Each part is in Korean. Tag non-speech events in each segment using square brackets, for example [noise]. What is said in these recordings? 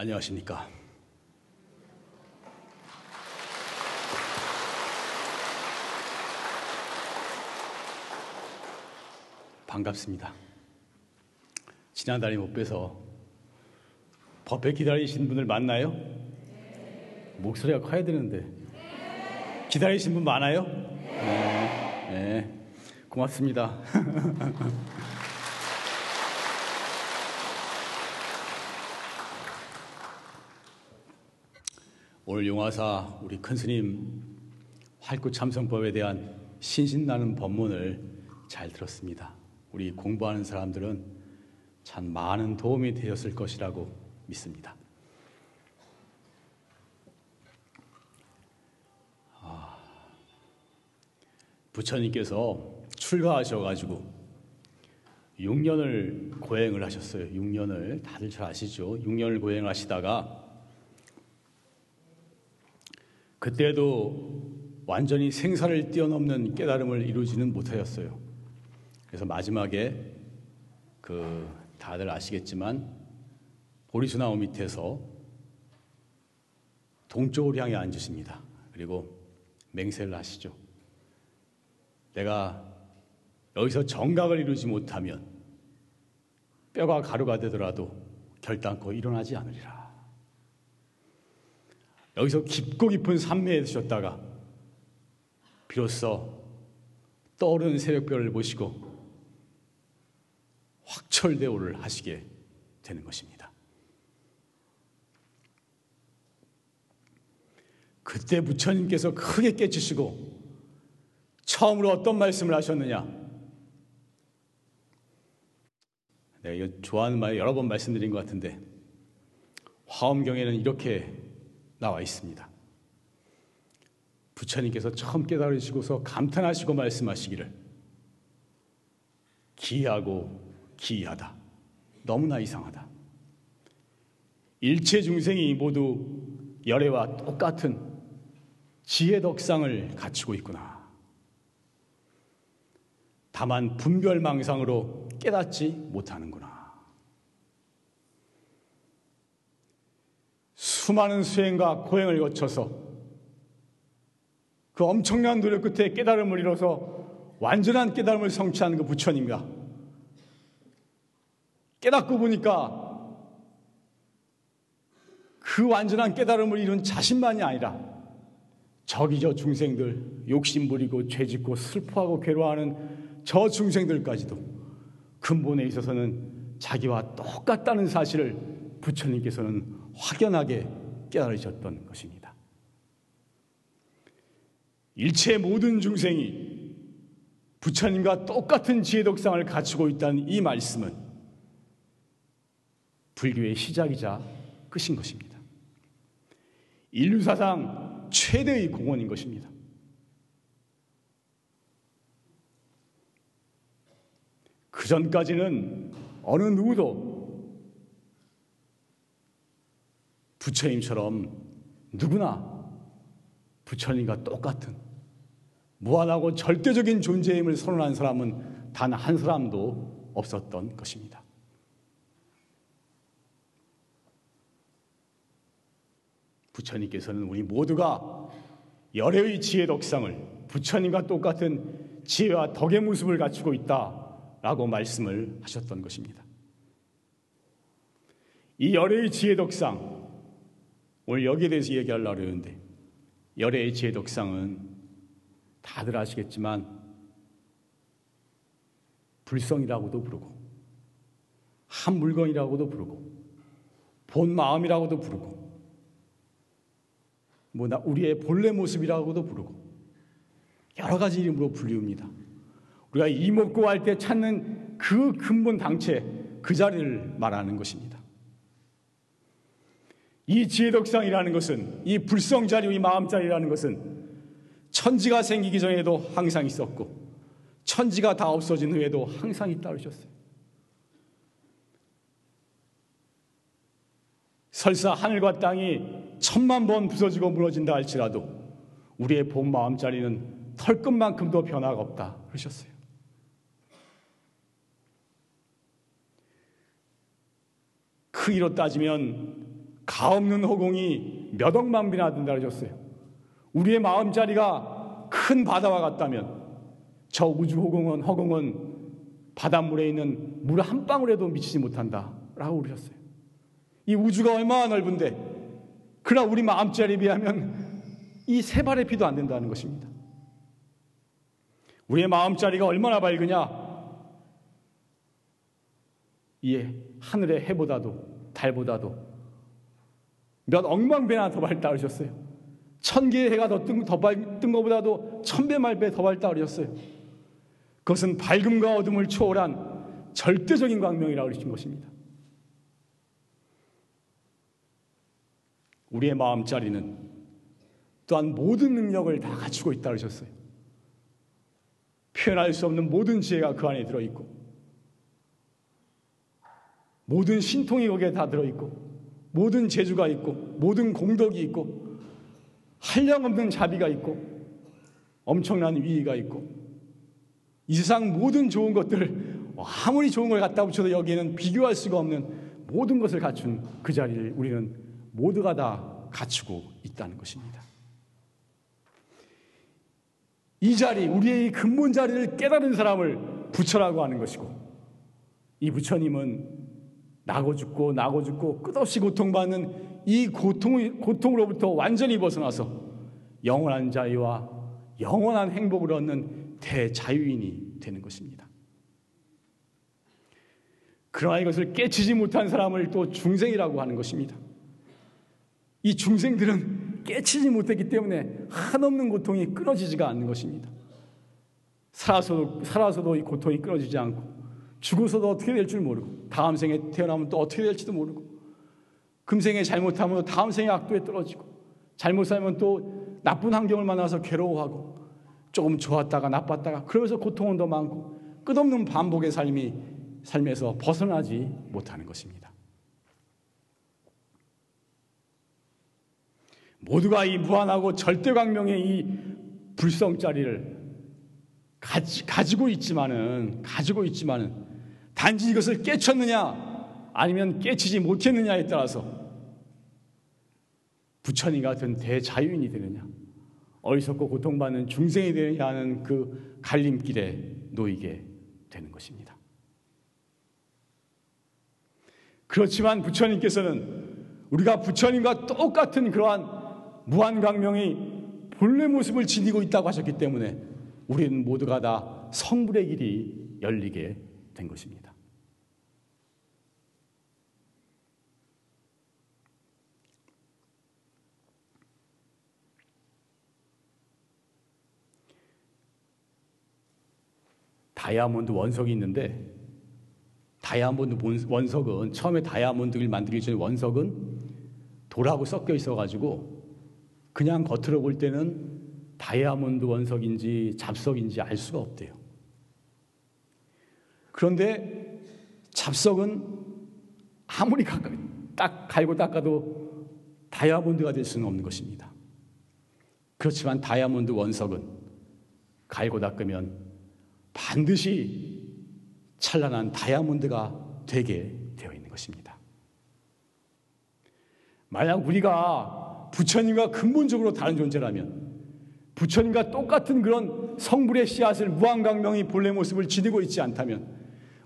안녕하십니까. 반갑습니다. 지난달에 못 뵈서 법에 기다리신 분을 만나요? 목소리가 커야 되는데. 기다리신 분 많아요? 네. 네. 고맙습니다. [laughs] 오늘 용화사 우리 큰 스님 활구 참선법에 대한 신신나는 법문을 잘 들었습니다. 우리 공부하는 사람들은 참 많은 도움이 되었을 것이라고 믿습니다. 아, 부처님께서 출가하셔가지고 6년을 고행을 하셨어요. 6년을 다들 잘 아시죠? 6년을 고행을 하시다가 그때도 완전히 생사를 뛰어넘는 깨달음을 이루지는 못하였어요. 그래서 마지막에 그 다들 아시겠지만 보리수나무 밑에서 동쪽을 향해 앉으십니다. 그리고 맹세를 하시죠. 내가 여기서 정각을 이루지 못하면 뼈가 가루가 되더라도 결단코 일어나지 않으리라. 여기서 깊고 깊은 산매에 드셨다가 비로소 떠오르는 새벽별을 보시고 확철대오를 하시게 되는 것입니다. 그때 부처님께서 크게 깨치시고 처음으로 어떤 말씀을 하셨느냐? 내가 좋아하는 말 여러 번 말씀드린 것 같은데 화엄경에는 이렇게 나와 있습니다. 부처님께서 처음 깨달으시고서 감탄하시고 말씀하시기를 기하고 기이하다. 너무나 이상하다. 일체 중생이 모두 열애와 똑같은 지혜 덕상을 갖추고 있구나. 다만 분별망상으로 깨닫지 못하는구나. 수많은 수행과 고행을 거쳐서 그 엄청난 노력 끝에 깨달음을 이뤄서 완전한 깨달음을 성취한 그 부처님과 깨닫고 보니까 그 완전한 깨달음을 이룬 자신만이 아니라 저기 저 중생들. 욕심 부리고 죄 짓고 슬퍼하고 괴로워하는 저 중생들까지도 근본에 있어서는 자기와 똑같다는 사실을 부처님께서는 확연하게 깨달으셨던 것입니다. 일체 모든 중생이 부처님과 똑같은 지혜 독상을 갖추고 있다는 이 말씀은 불교의 시작이자 끝인 것입니다. 인류 사상 최대의 공헌인 것입니다. 그 전까지는 어느 누구도 부처님처럼 누구나 부처님과 똑같은 무한하고 절대적인 존재임을 선언한 사람은 단 한 사람도 없었던 것입니다. 부처님께서는 우리 모두가 열애의 지혜 덕상을 부처님과 똑같은 지혜와 덕의 모습을 갖추고 있다라고 말씀을 하셨던 것입니다. 이 열애의 지혜 덕상 오늘 여기에 대해서 얘기하려고 하는데 열애의 덕상은 다들 아시겠지만 불성이라고도 부르고 한 물건이라고도 부르고 본 마음이라고도 부르고 뭐나 우리의 본래 모습이라고도 부르고 여러 가지 이름으로 불리웁니다. 우리가 이목구 할 때 찾는 그 근본 당체 그 자리를 말하는 것입니다. 이 지혜덕상이라는 것은 이 불성자리, 이 마음자리라는 것은 천지가 생기기 전에도 항상 있었고 천지가 다 없어진 후에도 항상 있다 그러셨어요. 설사 하늘과 땅이 천만 번 부서지고 무너진다 할지라도 우리의 본 마음자리는 털끝만큼도 변화가 없다 그러셨어요. 크기로 따지면 가 없는 허공이 몇 억만 비나 든다 그러셨어요. 우리의 마음자리가 큰 바다와 같다면 저 우주 허공은 허공은 바닷물에 있는 물 한 방울에도 미치지 못한다 라고 그러셨어요. 이 우주가 얼마나 넓은데 그러나 우리 마음자리에 비하면 이 세 발의 피도 안 된다는 것입니다. 우리의 마음자리가 얼마나 밝으냐? 이 하늘의 해보다도 달보다도 몇 억만 배나 더 그러셨어요. 천 개의 해가 더 뜬, 더 밝은 것보다도 천배 만배 더 그러셨어요. 그것은 밝음과 어둠을 초월한 절대적인 광명이라고 그러신 것입니다. 우리의 마음자리는 또한 모든 능력을 다 갖추고 있다 그러셨어요. 표현할 수 없는 모든 지혜가 그 안에 들어있고 모든 신통이 거기에 다 들어있고 모든 재주가 있고 모든 공덕이 있고 한량없는 자비가 있고 엄청난 위의가 있고 이 세상 모든 좋은 것들을 아무리 좋은 걸 갖다 붙여도 여기에는 비교할 수가 없는 모든 것을 갖춘 그 자리를 우리는 모두가 다 갖추고 있다는 것입니다. 이 자리, 우리의 근본 자리를 깨달은 사람을 부처라고 하는 것이고, 이 부처님은 나고 죽고 나고 죽고 끝없이 고통받는 이 고통, 고통으로부터 완전히 벗어나서 영원한 자유와 영원한 행복을 얻는 대자유인이 되는 것입니다. 그러나 이것을 깨치지 못한 사람을 또 중생이라고 하는 것입니다. 이 중생들은 깨치지 못했기 때문에 한없는 고통이 끊어지지가 않는 것입니다. 살아서도, 살아서도 이 고통이 끊어지지 않고 죽어서도 어떻게 될 줄 모르고 다음 생에 태어나면 또 어떻게 될지도 모르고 금생에 잘못하면 다음 생에 악도에 떨어지고 잘못 살면 또 나쁜 환경을 만나서 괴로워하고 조금 좋았다가 나빴다가 그러면서 고통은 더 많고 끝없는 반복의 삶이 삶에서 벗어나지 못하는 것입니다. 모두가 이 무한하고 절대광명의 이 불성자리를 가지, 가지 고 있지만은 가지고 있지만은 단지 이것을 깨쳤느냐 아니면 깨치지 못했느냐에 따라서 부처님 같은 대자유인이 되느냐 어리석고 고통받는 중생이 되느냐 하는 그 갈림길에 놓이게 되는 것입니다. 그렇지만 부처님께서는 우리가 부처님과 똑같은 그러한 무한광명이 본래 모습을 지니고 있다고 하셨기 때문에 우리는 모두가 다 성불의 길이 열리게 된 것입니다. 다이아몬드 원석이 있는데 다이아몬드 원석은 처음에 다이아몬드를 만들기 전에 원석은 돌하고 섞여 있어가지고 그냥 겉으로 볼 때는 다이아몬드 원석인지 잡석인지 알 수가 없대요. 그런데 잡석은 아무리 딱 갈고 닦아도 다이아몬드가 될 수는 없는 것입니다. 그렇지만 다이아몬드 원석은 갈고 닦으면 반드시 찬란한 다이아몬드가 되게 되어 있는 것입니다. 만약 우리가 부처님과 근본적으로 다른 존재라면 부처님과 똑같은 그런 성불의 씨앗을 무한강명이 본래 모습을 지니고 있지 않다면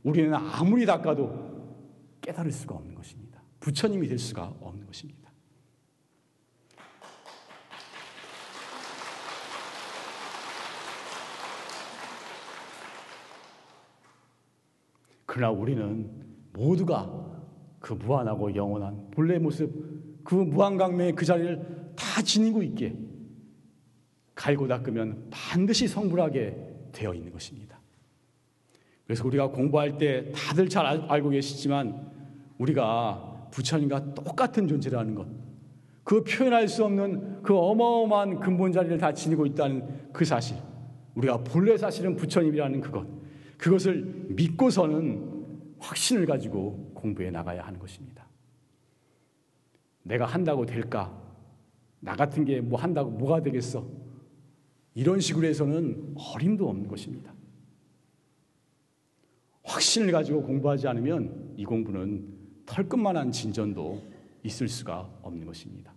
우리는 아무리 닦아도 깨달을 수가 없는 것입니다. 부처님이 될 수가 없는 것입니다. 그러나 우리는 모두가 그 무한하고 영원한 본래 모습, 그 무한강명의 그 자리를 다 지니고 있게 갈고 닦으면 반드시 성불하게 되어 있는 것입니다. 그래서 우리가 공부할 때 다들 잘 알고 계시지만 우리가 부처님과 똑같은 존재라는 것, 그 표현할 수 없는 그 어마어마한 근본 자리를 다 지니고 있다는 그 사실, 우리가 본래 사실은 부처님이라는 그것, 그것을 믿고서는 확신을 가지고 공부해 나가야 하는 것입니다. 내가 한다고 될까? 나 같은 게 뭐 한다고 뭐가 되겠어? 이런 식으로 해서는 어림도 없는 것입니다. 확신을 가지고 공부하지 않으면 이 공부는 털끝만한 진전도 있을 수가 없는 것입니다.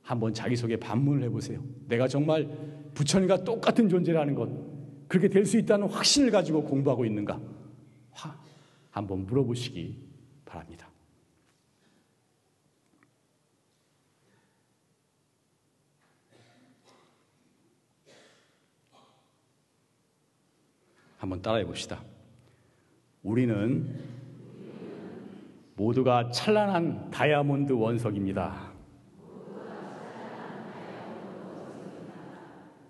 한번 자기 속에 반문을 해보세요. 내가 정말 부처님과 똑같은 존재라는 것, 그렇게 될 수 있다는 확신을 가지고 공부하고 있는가? 한번 물어보시기 바랍니다. 한번 따라해 봅시다. 우리는 모두가 찬란한 다이아몬드 원석입니다.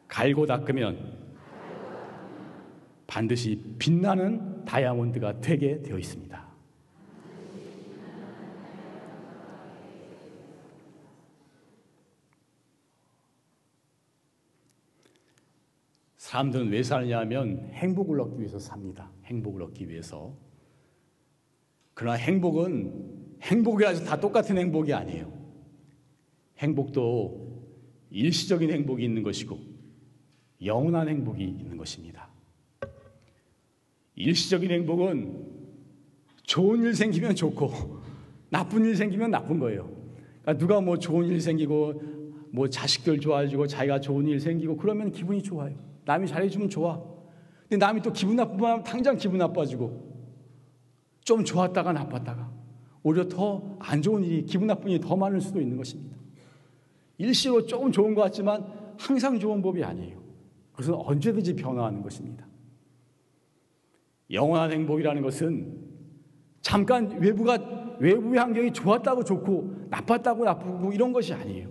갈고 닦으면 반드시 빛나는 다이아몬드가 되게 되어 있습니다. 사람들은 왜 사느냐 하면 행복을 얻기 위해서 삽니다. 행복을 얻기 위해서. 그러나 행복은 행복이라서 다 똑같은 행복이 아니에요. 행복도 일시적인 행복이 있는 것이고 영원한 행복이 있는 것입니다. 일시적인 행복은 좋은 일 생기면 좋고 나쁜 일 생기면 나쁜 거예요. 그러니까 누가 뭐 좋은 일 생기고 뭐 자식들 좋아지고 자기가 좋은 일 생기고 그러면 기분이 좋아요. 남이 잘해주면 좋아. 근데 남이 또 기분 나쁘면 당장 기분 나빠지고 좀 좋았다가 나빴다가 오히려 더 안 좋은 일이 기분 나쁜 일이 더 많을 수도 있는 것입니다. 일시로 조금 좋은 것 같지만 항상 좋은 법이 아니에요. 그것은 언제든지 변화하는 것입니다. 영원한 행복이라는 것은 잠깐 외부가 외부의 환경이 좋았다고 좋고 나빴다고 나쁘고 이런 것이 아니에요.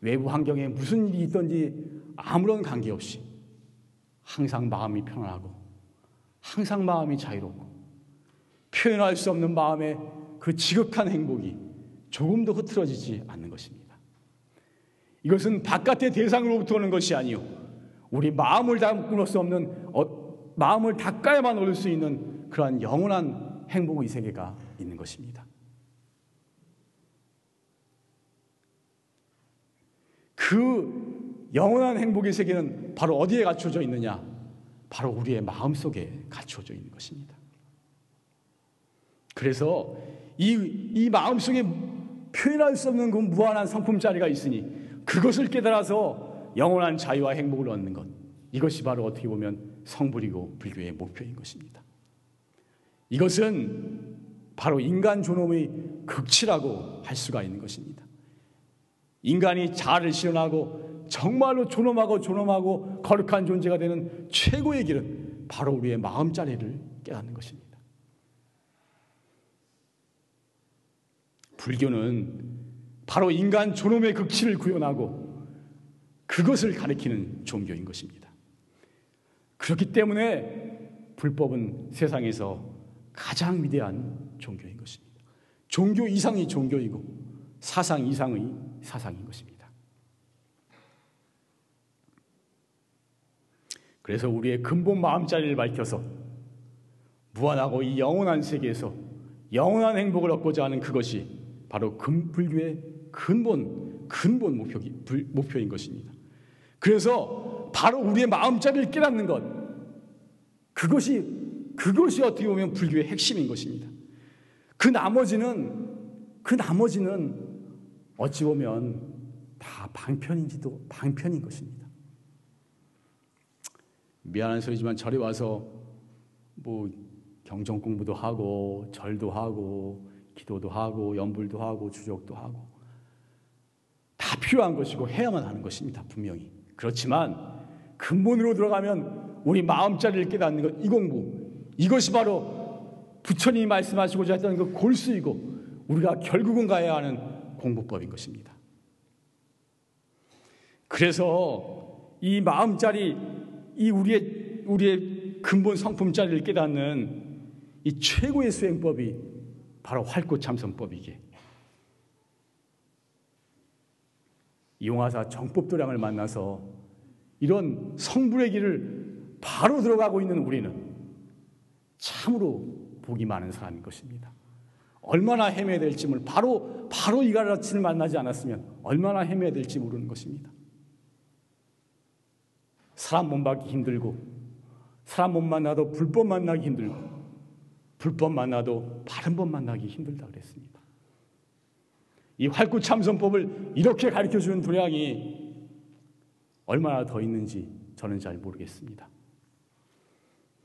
외부 환경에 무슨 일이 있든지 아무런 관계없이 항상 마음이 편안하고 항상 마음이 자유롭고 표현할 수 없는 마음의 그 지극한 행복이 조금도 흐트러지지 않는 것입니다. 이것은 바깥의 대상으로부터 오는 것이 아니요. 우리 마음을 담을 수 없는 어, 마음을 닦아야만 얻을 수 있는 그러한 영원한 행복의 세계가 있는 것입니다. 그 영원한 행복의 세계는 바로 어디에 갖춰져 있느냐? 바로 우리의 마음 속에 갖춰져 있는 것입니다. 그래서 이, 이 마음 속에 표현할 수 없는 그 무한한 성품자리가 있으니 그것을 깨달아서 영원한 자유와 행복을 얻는 것. 이것이 바로 어떻게 보면 성불이고 불교의 목표인 것입니다. 이것은 바로 인간 존엄의 극치라고 할 수가 있는 것입니다. 인간이 자아를 실현하고 정말로 존엄하고 존엄하고 거룩한 존재가 되는 최고의 길은 바로 우리의 마음자리를 깨닫는 것입니다. 불교는 바로 인간 존엄의 극치를 구현하고 그것을 가리키는 종교인 것입니다. 그렇기 때문에 불법은 세상에서 가장 위대한 종교인 것입니다. 종교 이상이 종교이고 사상 이상의 사상인 것입니다. 그래서 우리의 근본 마음자리를 밝혀서 무한하고 이 영원한 세계에서 영원한 행복을 얻고자 하는 그것이 바로 불교의 근본 근본 목표, 목표인 것입니다. 그래서 바로 우리의 마음자리를 깨닫는 것 그것이 그것이 어떻게 보면 불교의 핵심인 것입니다. 그 나머지는 그 나머지는 어찌 보면 다 방편인지도 방편인 것입니다. 미안한 소리지만 절에 와서 뭐 경전 공부도 하고 절도 하고 기도도 하고 연불도 하고 주적도 하고 다 필요한 것이고 해야만 하는 것입니다. 분명히. 그렇지만 근본으로 들어가면 우리 마음자리를 깨닫는 것, 이 공부, 이것이 바로 부처님이 말씀하시고자 했던 그 골수이고 우리가 결국은 가야 하는 공부법인 것입니다. 그래서 이 마음자리 이 우리의 우리의 근본 성품자리를 깨닫는 이 최고의 수행법이 바로 활꽃 참선법이기에 이용하사 정법도량을 만나서 이런 성불의 길을 바로 들어가고 있는 우리는 참으로 복이 많은 사람인 것입니다. 얼마나 헤매야 될지 모 바로 바로 이가라치를 만나지 않았으면 얼마나 헤매야 될지 모르는 것입니다. 사람 못 받기 힘들고 사람 못 만나도 불법 만나기 힘들고 불법 만나도 바른 법 만나기 힘들다 그랬습니다. 이 활구 참선법을 이렇게 가르쳐 주는 도량이 얼마나 더 있는지 저는 잘 모르겠습니다.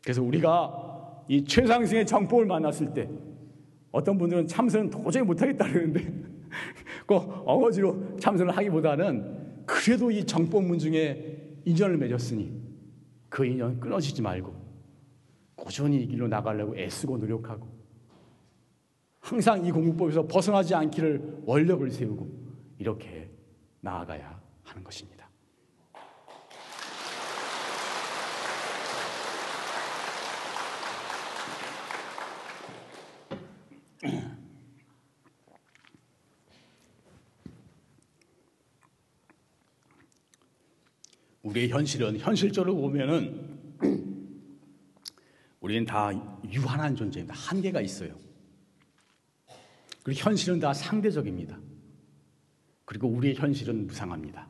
그래서 우리가 이 최상승의 정법을 만났을 때 어떤 분들은 참선은 도저히 못하겠다 그러는데 [laughs] 꼭 어거지로 참선을 하기보다는 그래도 이 정법문 중에 인연을 맺었으니 그 인연 끊어지지 말고 꾸준히 이 길로 나가려고 애쓰고 노력하고 항상 이 공부법에서 벗어나지 않기를 원력을 세우고 이렇게 나아가야 하는 것입니다. 우리의 현실은 현실적으로 보면은 [clears throat] 우리는 다 유한한 존재입니다. 한계가 있어요. 그리고 현실은 다 상대적입니다. 그리고 우리의 현실은 무상합니다.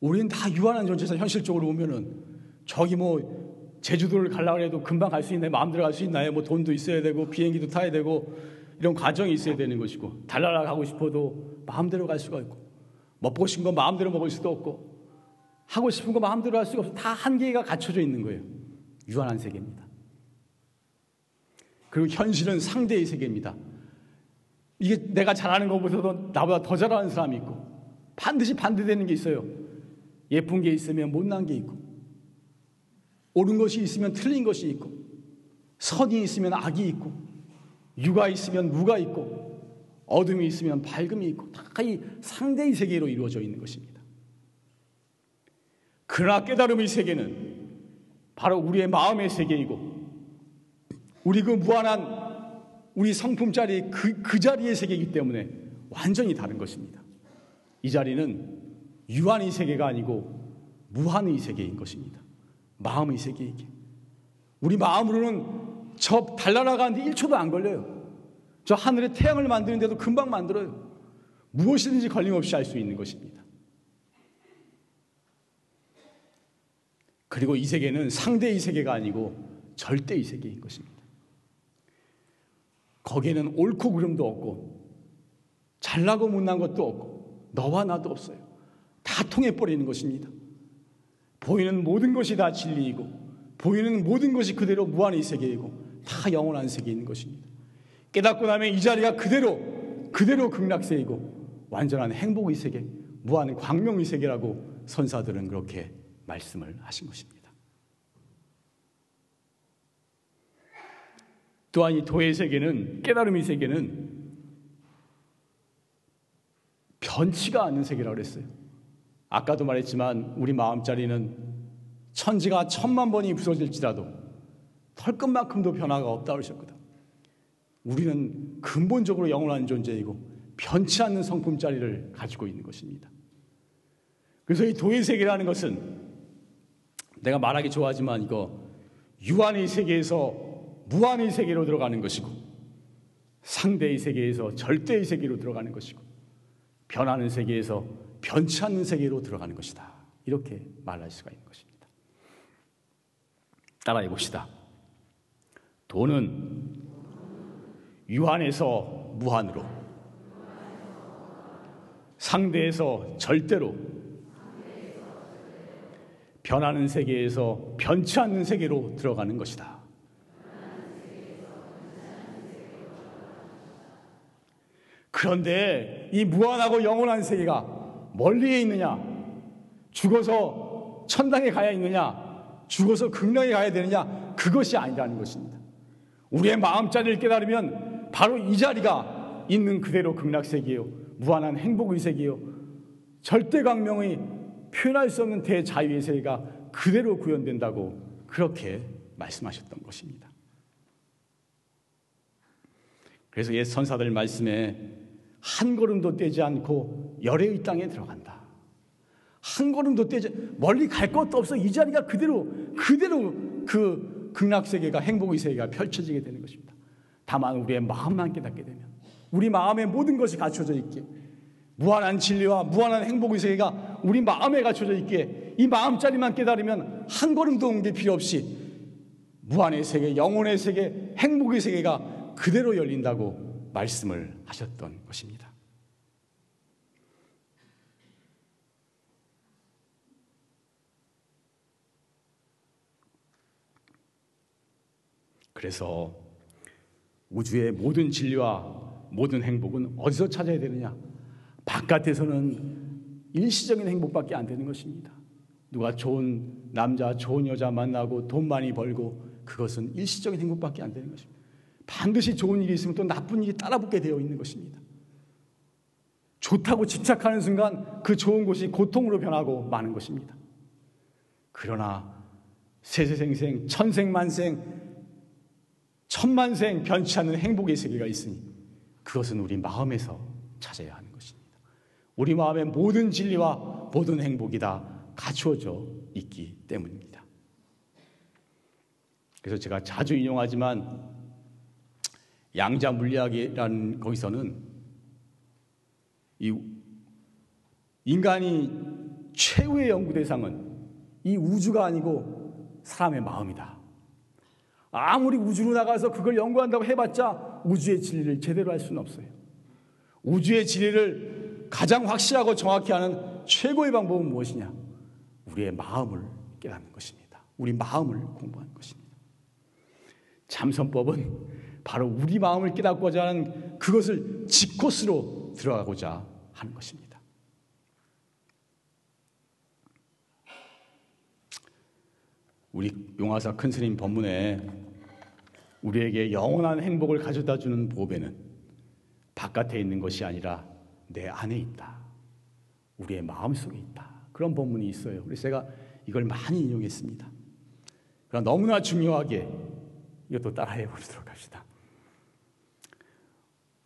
우리는 다 유한한 존재에서 현실적으로 보면은 저기 뭐 제주도를 가려고 해도 금방 갈 수 있나요? 마음대로 갈 수 있나요? 뭐 돈도 있어야 되고 비행기도 타야 되고 이런 과정이 있어야 되는 것이고 달나라 가고 싶어도 마음대로 갈 수가 있고 먹고 싶은 거 마음대로 먹을 수도 없고 하고 싶은 거 마음대로 할 수가 없어. 다 한계가 갖춰져 있는 거예요. 유한한 세계입니다. 그리고 현실은 상대의 세계입니다. 이게 내가 잘하는 것보다도 나보다 더 잘하는 사람이 있고 반드시 반대되는 게 있어요. 예쁜 게 있으면 못난 게 있고 옳은 것이 있으면 틀린 것이 있고 선이 있으면 악이 있고 유가 있으면 무가 있고 어둠이 있으면 밝음이 있고 다 이 상대의 세계로 이루어져 있는 것입니다. 그러나 깨달음의 세계는 바로 우리의 마음의 세계이고 우리 그 무한한 우리 성품자리 그, 그 자리의 세계이기 때문에 완전히 다른 것입니다. 이 자리는 유한의 세계가 아니고 무한의 세계인 것입니다. 마음의 세계이기. 우리 마음으로는 저 달나라가는데 1초도 안 걸려요. 저 하늘에 태양을 만드는데도 금방 만들어요. 무엇이든지 걸림없이 할 수 있는 것입니다. 그리고 이 세계는 상대의 세계가 아니고 절대의 세계인 것입니다. 거기에는 옳고 그름도 없고 잘나고 못난 것도 없고 너와 나도 없어요. 다 통해버리는 것입니다. 보이는 모든 것이 다 진리이고 보이는 모든 것이 그대로 무한의 세계이고 다 영원한 세계인 것입니다. 깨닫고 나면 이 자리가 그대로 그대로 극락세이고 완전한 행복의 세계, 무한 광명의 세계라고 선사들은 그렇게 말씀을 하신 것입니다. 또한 이 도의 세계는 깨달음의 세계는 변치가 않는 세계라고 그랬어요. 아까도 말했지만 우리 마음자리는 천지가 천만 번이 부서질지라도 털끝만큼도 변화가 없다고 하셨거든. 우리는 근본적으로 영원한 존재이고 변치 않는 성품자리를 가지고 있는 것입니다. 그래서 이 도의 세계라는 것은 내가 말하기 좋아하지만 이거 유한의 세계에서 무한의 세계로 들어가는 것이고 상대의 세계에서 절대의 세계로 들어가는 것이고 변하는 세계에서 변치 않는 세계로 들어가는 것이다. 이렇게 말할 수가 있는 것입니다. 따라해 봅시다. 도는 유한에서 무한으로 상대에서 절대로 변하는 세계에서 변치 않는 세계로 들어가는 것이다. 그런데 이 무한하고 영원한 세계가 멀리에 있느냐? 죽어서 천당에 가야 있느냐? 죽어서 극락에 가야 되느냐? 그것이 아니라는 것입니다. 우리의 마음 자리를 깨달으면 바로 이 자리가 있는 그대로 극락 세계요. 무한한 행복의 세계요. 절대 광명의 표현할 수 없는 대자유의 세계가 그대로 구현된다고 그렇게 말씀하셨던 것입니다. 그래서 옛 선사들 말씀에 한 걸음도 떼지 않고 열의 땅에 들어간다. 한 걸음도 떼지 멀리 갈 것도 없어 이 자리가 그대로 그대로 그 극락 세계가 행복의 세계가 펼쳐지게 되는 것입니다. 다만 우리의 마음만 깨닫게 되면 우리 마음에 모든 것이 갖춰져 있기에 무한한 진리와 무한한 행복의 세계가 우리 마음에 갖춰져 있기에 이 마음자리만 깨달으면 한 걸음도 옮길 필요 없이 무한의 세계, 영혼의 세계, 행복의 세계가 그대로 열린다고 말씀을 하셨던 것입니다. 그래서 우주의 모든 진리와 모든 행복은 어디서 찾아야 되느냐? 바깥에서는 일시적인 행복밖에 안 되는 것입니다. 누가 좋은 남자, 좋은 여자 만나고 돈 많이 벌고 그것은 일시적인 행복밖에 안 되는 것입니다. 반드시 좋은 일이 있으면 또 나쁜 일이 따라붙게 되어 있는 것입니다. 좋다고 집착하는 순간 그 좋은 곳이 고통으로 변하고 마는 것입니다. 그러나 세세생생, 천생만생, 천만생 변치 않는 행복의 세계가 있으니 그것은 우리 마음에서 찾아야 하는 것입니다. 우리 마음의 모든 진리와 모든 행복이 다 갖추어져 있기 때문입니다. 그래서 제가 자주 인용하지만 양자 물리학이라는 거기서는 이 인간이 최후의 연구 대상은 이 우주가 아니고 사람의 마음이다. 아무리 우주로 나가서 그걸 연구한다고 해봤자 우주의 진리를 제대로 할 수는 없어요. 우주의 진리를 가장 확실하고 정확히 하는 최고의 방법은 무엇이냐? 우리의 마음을 깨닫는 것입니다. 우리 마음을 공부하는 것입니다. 참선법은 바로 우리 마음을 깨닫고자 하는 그것을 집코스로 들어가고자 하는 것입니다. 우리 용화사 큰 스님 법문에 우리에게 영원한 행복을 가져다 주는 보배는 바깥에 있는 것이 아니라 내 안에 있다. 우리의 마음 속에 있다. 그런 법문이 있어요. 그래서 제가 이걸 많이 인용했습니다. 그러나 너무나 중요하게 이것도 따라해 보도록 합시다.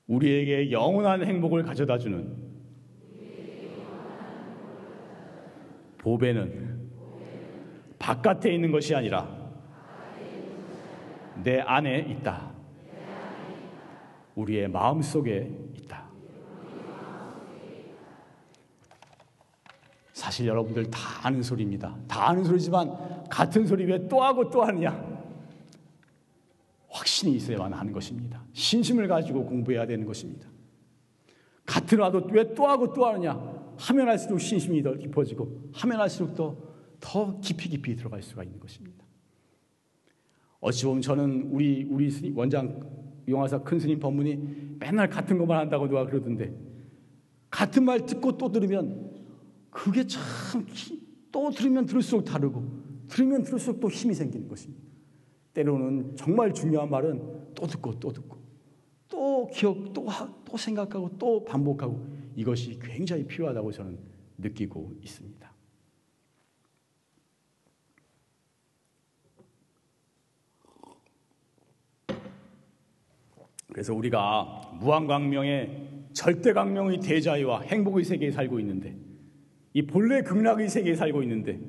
우리에게 영원한 행복을 가져다 주는 보배는 바깥에 있는 것이 아니라 내 안에 있다. 우리의 마음 속에 있다. 사실 여러분들 다 아는 소리입니다. 다 아는 소리지만 같은 소리 왜 또 하고 또 하느냐? 확신이 있어야만 하는 것입니다. 신심을 가지고 공부해야 되는 것입니다. 같은 와도 왜 또 하고 또 하느냐? 하면 할수록 신심이 더 깊어지고 하면 할수록 더, 더 깊이 깊이 들어갈 수가 있는 것입니다. 어찌 보면 저는 우리 우리 스님, 원장 용화사 큰 스님 법문이 맨날 같은 것만 한다고 누가 그러던데 같은 말 듣고 또 들으면 그게 참 또 들으면 들을수록 다르고 들으면 들을수록 또 힘이 생기는 것입니다. 때로는 정말 중요한 말은 또 듣고 또 듣고 또 기억 또, 또 생각하고 또 반복하고 이것이 굉장히 필요하다고 저는 느끼고 있습니다. 그래서 우리가 무한광명의 절대광명의 대자유와 행복의 세계에 살고 있는데 이 본래 극락의 세계에 살고 있는데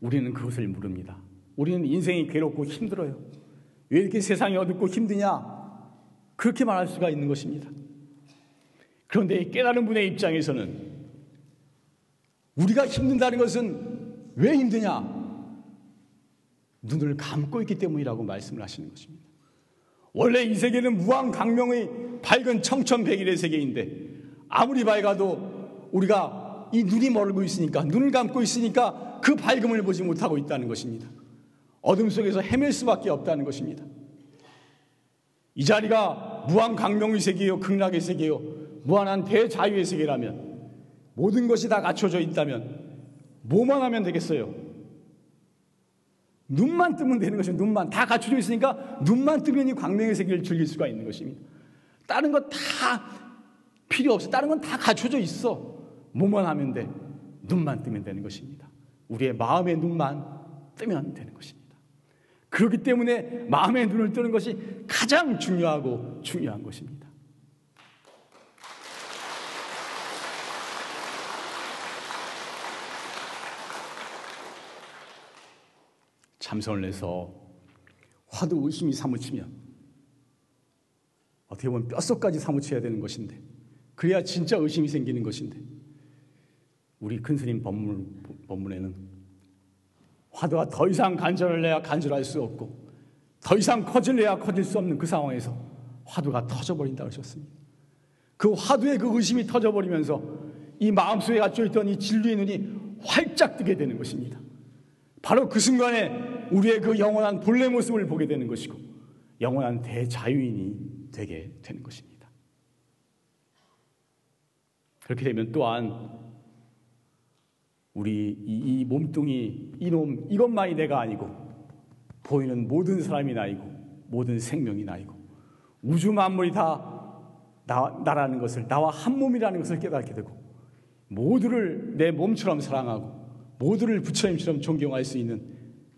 우리는 그것을 모릅니다. 우리는 인생이 괴롭고 힘들어요. 왜 이렇게 세상이 어둡고 힘드냐? 그렇게 말할 수가 있는 것입니다. 그런데 깨달은 분의 입장에서는 우리가 힘든다는 것은 왜 힘드냐? 눈을 감고 있기 때문이라고 말씀을 하시는 것입니다. 원래 이 세계는 무한 강명의 밝은 청천백일의 세계인데 아무리 밝아도 우리가 이 눈이 멀고 있으니까 눈을 감고 있으니까 그 밝음을 보지 못하고 있다는 것입니다. 어둠 속에서 헤맬 수밖에 없다는 것입니다. 이 자리가 무한 강명의 세계요, 극락의 세계요, 무한한 대자유의 세계라면 모든 것이 다 갖춰져 있다면 뭐만 하면 되겠어요? 눈만 뜨면 되는 것입니다. 눈만 다 갖춰져 있으니까 눈만 뜨면 이 광명의 세계를 즐길 수가 있는 것입니다. 다른 거 다 필요 없어. 다른 건 다 갖춰져 있어. 뭐만 하면 돼? 눈만 뜨면 되는 것입니다. 우리의 마음의 눈만 뜨면 되는 것입니다. 그렇기 때문에 마음의 눈을 뜨는 것이 가장 중요하고 중요한 것입니다. 참선을 해서 화두 의심이 사무치면 어떻게 보면 뼛속까지 사무쳐야 되는 것인데 그래야 진짜 의심이 생기는 것인데 우리 큰 스님 법문, 법문에는 화두가 더 이상 간절을 내야 간절할 수 없고 더 이상 커질래야 커질 수 없는 그 상황에서 화두가 터져버린다 그러셨습니다. 그 화두의 그 의심이 터져버리면서 이 마음속에 갇혀 있던 이 진리의 눈이 활짝 뜨게 되는 것입니다. 바로 그 순간에 우리의 그 영원한 본래 모습을 보게 되는 것이고 영원한 대자유인이 되게 되는 것입니다. 그렇게 되면 또한 우리 이, 이 몸뚱이 이놈 이것만이 내가 아니고 보이는 모든 사람이 나이고 모든 생명이 나이고 우주 만물이 다 나, 나라는 것을 나와 한 몸이라는 것을 깨닫게 되고 모두를 내 몸처럼 사랑하고 모두를 부처님처럼 존경할 수 있는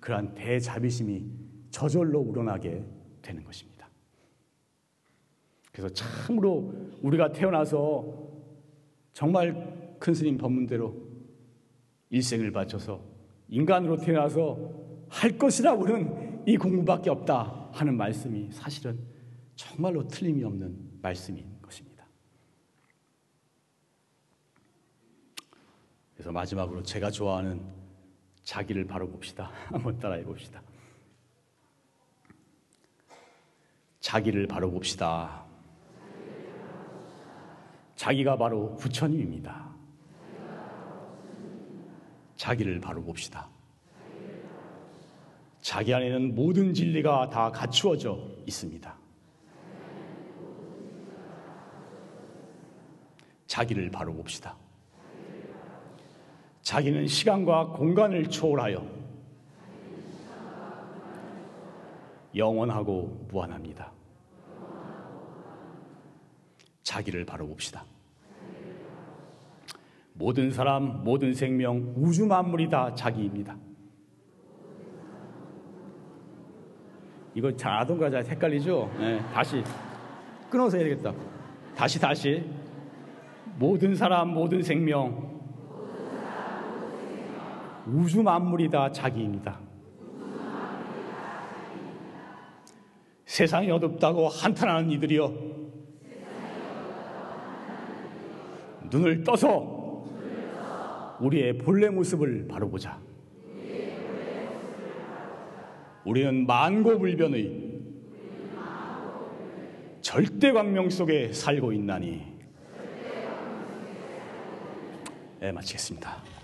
그러한 대자비심이 저절로 우러나게 되는 것입니다. 그래서 참으로 우리가 태어나서 정말 큰 스님 법문대로 일생을 바쳐서 인간으로 태어나서 할 것이라고는 이 공부밖에 없다 하는 말씀이 사실은 정말로 틀림이 없는 말씀인 것입니다. 그래서 마지막으로 제가 좋아하는 자기를 바로 봅시다. [laughs] 한번 따라해 봅시다. 자기를 바로 봅시다. 자기가 바로 부처님입니다. 자기를 바로 봅시다. 자기 안에는 모든 진리가 다 갖추어져 있습니다. 자기를 바로 봅시다. 자기는 시간과 공간을 초월하여 영원하고 무한합니다. 자기를 바로 봅시다. 모든 사람, 모든 생명, 우주 만물이 다 자기입니다. 이거 잘하던가 잘 헷갈리죠? 네, 다시 끊어서 해야 되겠다. 다시 다시 모든 사람, 모든 생명, 우주 만물이 다 자기입니다. 세상이 어둡다고 한탄하는 이들이여 눈을 떠서 우리의 본래 모습을 바로 보자. 우리는 만고불변의 절대 광명 속에 살고 있나니. 네, 마치겠습니다.